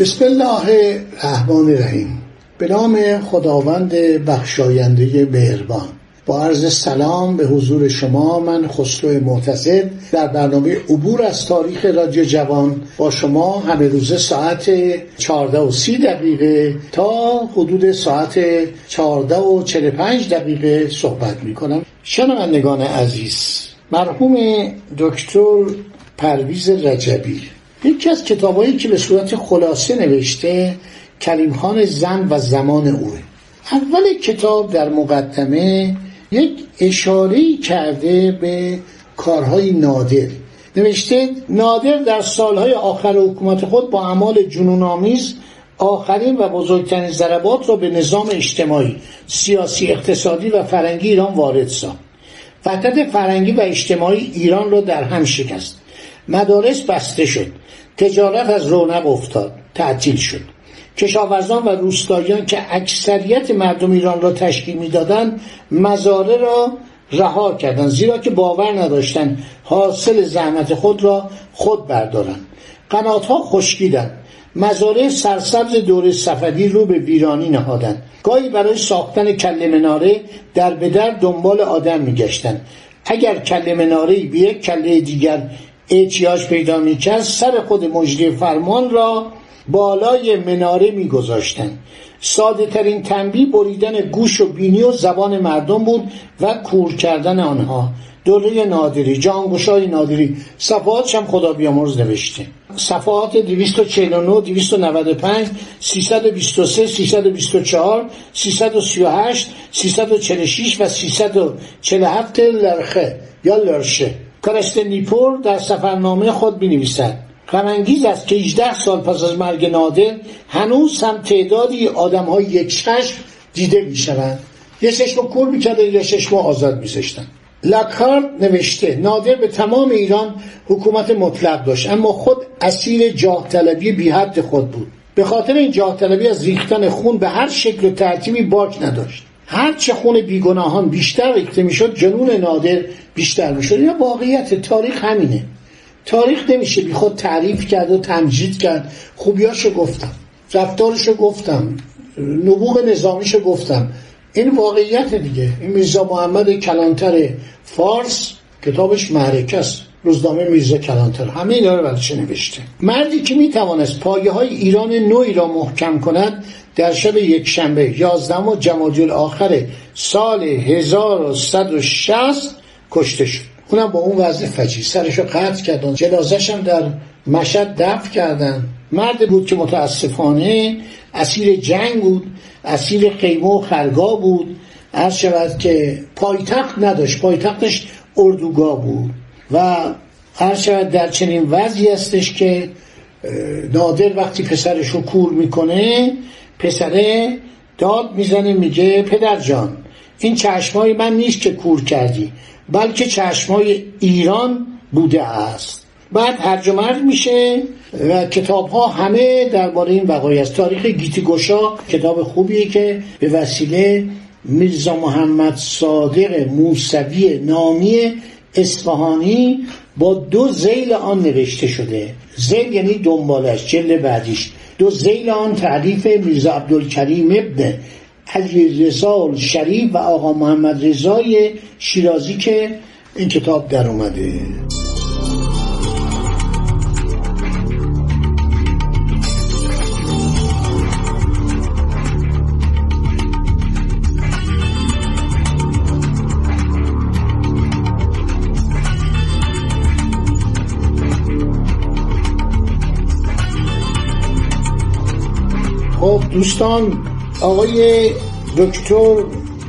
بسم الله الرحمن الرحیم. به نام خداوند بخشاینده مهربان. با عرض سلام به حضور شما من خسرو معتصد در برنامه عبور از تاریخ رادیو جوان با شما همه روزه ساعت 14 و 30 دقیقه تا حدود ساعت 14 و 45 دقیقه صحبت می کنم شنوندگان عزیز مرحوم دکتر پرویز رجبی یکی از کتابایی که به صورت خلاصه نوشته کلیمخان زن و زمان اوه. اول کتاب در مقدمه یک اشاره کرده به کارهای نادر. نوشته نادر در سالهای آخر حکومت خود با اعمال جنونآمیز آخرین و بزرگترین ضربات را به نظام اجتماعی سیاسی اقتصادی و فرنگی ایران وارد ساخت. وحدت فرنگی و اجتماعی ایران را در هم شکست. مدارس بسته شد. تجارت از رونق افتاد. تعطیل شد. کشاورزان و روستاییان که اکثریت مردم ایران را تشکیل می‌دادند مزاره را رها کردند زیرا که باور نداشتند حاصل زحمت خود را خود بردارند. قناتها خشکیدند. مزاره سرسبز دور صفدی رو به ویرانی نهادند. گاهی برای ساختن کل مناره در به در دنبال آدم میگشتند. اگر کل مناره به یک کله دیگر احتیاج پیدا می‌کرد سر خود مجری فرمان را بالای مناره میگذاشتند. ساده ترین تنبیه بریدن گوش و بینی و زبان مردم بود و کور کردن آنها. دوره نادری جانگوشای نادری. صفحاتش هم خدا بیامرز نوشته. صفحات 249 295 323 324 338 346 و 347 لرخه یا لرشه. کارست نیپور در سفرنامه خود بنویسد. غمانگیز است که 18 سال پس از مرگ نادر هنوز هم تعدادی آدم های یک چشم دیده می شوند یه چشم کور می‌کرده یه چشم آزاد میذاشتن. لاکارد نوشته نادر به تمام ایران حکومت مطلق داشت اما خود اسیر جاه طلبی بی حد خود بود. به خاطر این جاه طلبی از ریختن خون به هر شکل و ترتیبی باک نداشت. هر چه خون بیگناهان بیشتر ریخته می‌شد جنون نادر بیشتر می‌شد. یا واقعیت تاریخ همینه. تاریخ نمیشه بی خود تعریف کرد و تمجید کرد. خوبیاشو گفتم رفتارشو گفتم نبوغ نظامیشو گفتم. این واقعیت دیگه. این میرزا محمد کلانتر فارس کتابش معرکه است. روزنامه میرزا کلانتر. همه اینا رو چه نوشته؟ مردی که می‌توانست پایه های ایران نوعی را محکم کند در شب یک شنبه یازدهم جمادی آخر سال 1160 کشته شد. اونم با اون وضع فجی. سرشو قطع کردن. جنازش هم در مشهد دفن کردن. مرد بود که متاسفانه اسیر جنگ بود اسیر قیمه و خرگاه بود. عرض شود که پایتخت نداشت. پایتختش اردوگاه بود. و عرض شود در چنین وضعی هستش که نادر وقتی پسرش رو کور می‌کنه پسره داد می‌زنه میگه پدر جان این چشمای من نیست که کور کردی بلکه چشمای ایران بوده است. بعد هرج و مرج میشه و کتاب ها همه درباره این وقایع است. تاریخ گیتی گوشا کتاب خوبیه که به وسیله میرزا محمد صادق موسوی نامی اصفهانی با دو زیل آن نوشته شده. زیل یعنی دنبالش جلد بعدیش. دو زیل آن تعریف میرزا عبدالکریم ابن علی رضا شریف و آقا محمد رضای شیرازی که این کتاب در اومده. دوستان آقای دکتر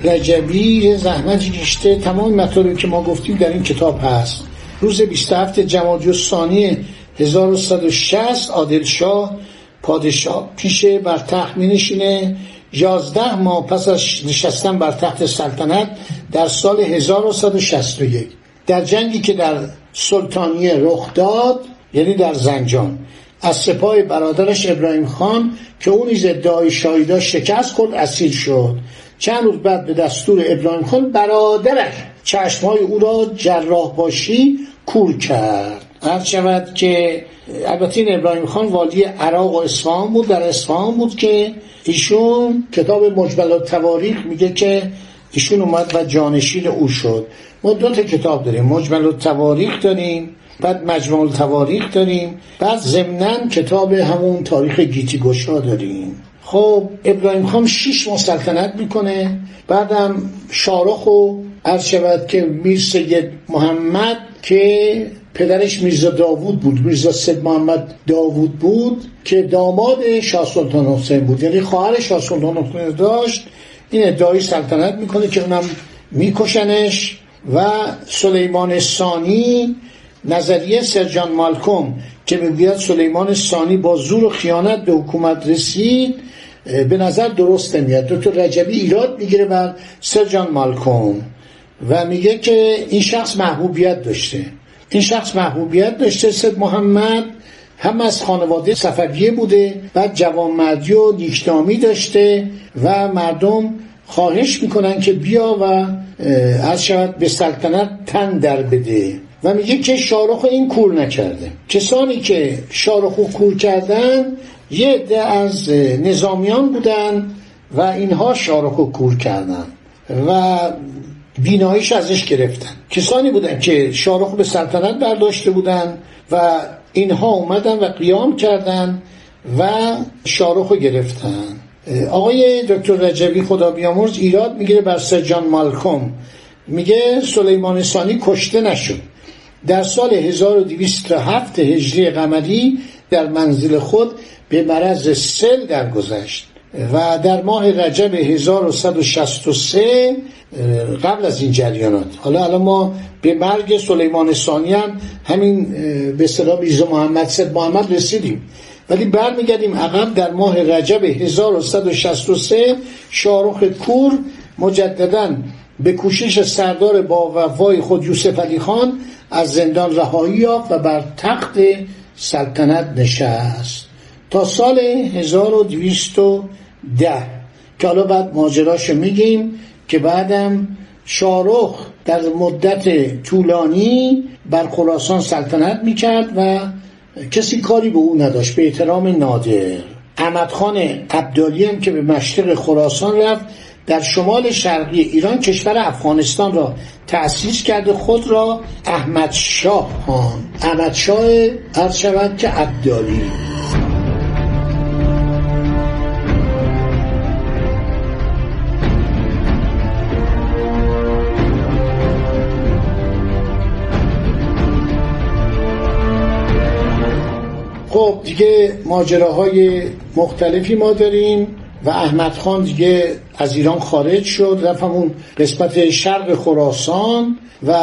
رجبی زحمتی کشته. تمام مطالبی که ما گفتیم در این کتاب هست. روز 27 جمادی الثانی 1160 عادل شاه پادشاه پیشه بر تخت می نشینه یازده ماه پس از نشستن بر تخت سلطنت در سال 1161 در جنگی که در سلطانیه رخ داد یعنی در زنجان. از سپاه برادرش ابراهیم خان که اون نیز ادعای شاهی شکست خورد اسیر شد. چند روز بعد به دستور ابراهیم خان برادرش چشمهای او را جراح باشی کور کرد. هر شود که البته این ابراهیم خان والی عراق و اصفهان بود در اصفهان بود که ایشون کتاب مجمل تواریخ میگه که ایشون اومد و جانشین او شد. ما دو تا کتاب داریم مجمل تواریخ داریم بعد مجموع تواریخ داریم. بعد ضمنا کتاب همون تاریخ گیتی گشا داریم. خب ابراهیم خان شیش مسلطنت می‌کنه. بعدم شارخ و عرض شود که میر سید محمد که پدرش میرزا داوود بود. میرزا سید محمد داوود بود که داماد شاه سلطان حسین بود. یعنی خواهر شاه سلطان حسین داشت. این ادعای سلطنت می‌کنه که اونم میکشنش و سلیمان ثانی نظریه سرجان مالکوم که می‌گوید سلیمان ثانی با زور و خیانت به حکومت رسید به نظر درست نمیاد. دکتر رجبی ایراد می‌گیره بر سرجان مالکوم و میگه که این شخص محبوبیت داشته. این شخص محبوبیت داشته سید محمد هم از خانواده صفویه بوده بعد جوانمردی و نیکنامی داشته و مردم خواهش می‌کنن که بیا و از شود به سلطنت تن در بده. و میگه که شارخ این کور نکرده. کسانی که شارخ کور کردن یه عده از نظامیان بودن و اینها شارخ کور کردن و بیناییش ازش گرفتن. کسانی بودن که شارخ به سلطنت برداشته بودن و اینها اومدن و قیام کردن و شارخ رو گرفتن. آقای دکتر رجبی خدا بیامرز ایراد می‌گیره بر سرجان مالکوم. میگه سلیمان ثانی کشته نشد. در سال 1207 هجری قمری در منزل خود به مرض سل درگذشت و در ماه رجب 1163 قبل از این جریانات. حالا الان ما به مرگ سلیمان ثانی هم همین به اصطلاح میرزا محمد سید محمد رسیدیم. ولی برمیگردیم عقب در ماه رجب 1163 شارخ کور مجددا به کوشش سردار با وفای خود یوسف علی خان از زندان رهایی یافت و بر تخت سلطنت نشست. تا سال 1210 که حالا بعد ماجراشو میگیم که بعدم شارخ در مدت طولانی بر خراسان سلطنت می‌کرد و کسی کاری به او نداشت به احترام نادر. احمد خان عبدالی هم که به مشرق خراسان رفت در شمال شرقی ایران کشور افغانستان را تأسیس کرده خود را احمد شاه خان احمد شاه عرض شود که عبدالی. خب دیگه ماجراهای مختلفی ما داریم. و احمد خان دیگه از ایران خارج شد رفت همون قسمت شرق خراسان و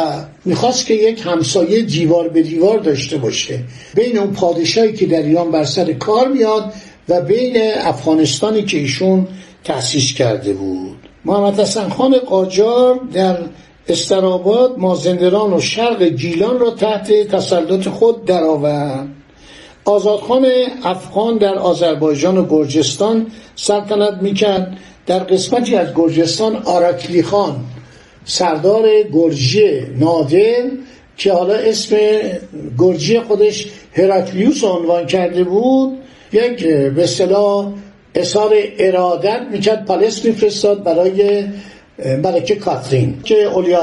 می‌خواست که یک همسایه دیوار به دیوار داشته باشه. بین اون پادشاهی که در ایران بر سر کار میاد و بین افغانستانی که ایشون تأسیس کرده بود. محمد حسن خان قاجار در استراباد مازندران و شرق گیلان را تحت تسلط خود درآورد. آزادخان افغان در آذربایجان و گرجستان سلطنت می‌کرد. در قسمتی از گرجستان آراکلی خان سردار گرجی نادر که حالا اسم گرجی خودش هراکلیوس عنوان کرده بود یک به اصطلاح اظهار ارادت می‌کرد پالس میفرستاد برای ملکه کاترین که اولی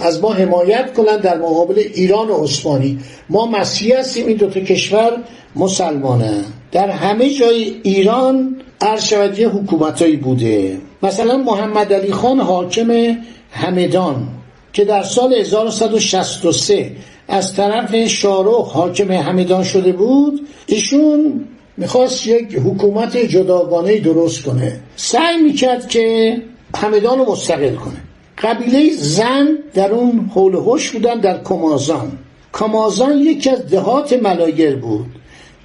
از ما حمایت کنند در مقابل ایران و عثمانی. ما مسیحی هستیم این دوتا کشور مسلمانه. در همه جای ایران عرض حکومتایی بوده. مثلا محمد علی خان حاکم همدان که در سال 1163 از طرف شارخ حاکم همدان شده بود ایشون می‌خواست یک حکومت جداگانه درست کنه. سعی می‌کرد که همدان رو مستقل کنه. قبیله زن در اون حول هوش بودن در کمازان. کامازان یکی از دهات ملایر بود.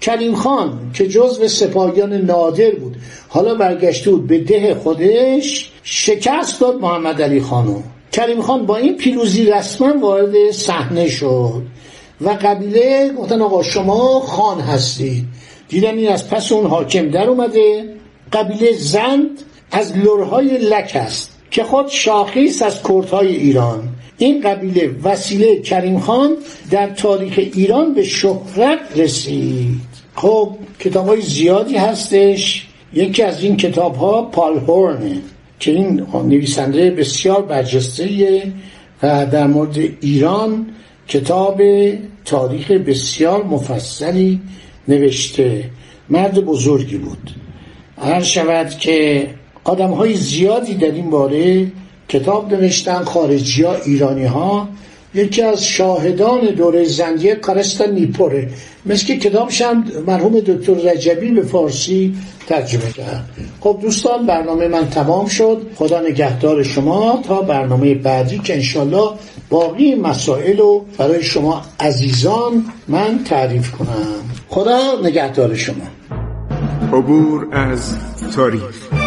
کریم خان که جزو سپاهیان نادر بود. حالا برگشته بود به ده خودش شکست داد محمد علی خانو. کریم خان با این پیروزی رسما وارد صحنه شد. و قبیله گفتن آقا شما خان هستید. دیدن این از پس اون حاکم در اومده. قبیله زند از لرهای لک است که خود شاخیست از کردهای ایران. این قبیله وسیله کریم خان در تاریخ ایران به شهرت رسید. خب کتاب های زیادی هستش. یکی از این کتاب ها پال هورنه که این نویسنده بسیار برجسته و در مورد ایران کتاب تاریخ بسیار مفصلی نوشته. مرد بزرگی بود. هر شود که آدم های زیادی در این باره کتاب نوشتن خارجی ها ایرانی ها یکی از شاهدان دوره زندیه کارستا نیپوره. مثل که کتابش هم مرحوم دکتر رجبی به فارسی ترجمه کرد. خب دوستان برنامه من تمام شد. خدا نگهدار شما. تا برنامه بعدی که انشالله باقی مسائل رو برای شما عزیزان من تعریف کنم. خدا نگهدار شما. عبور از تاریخ.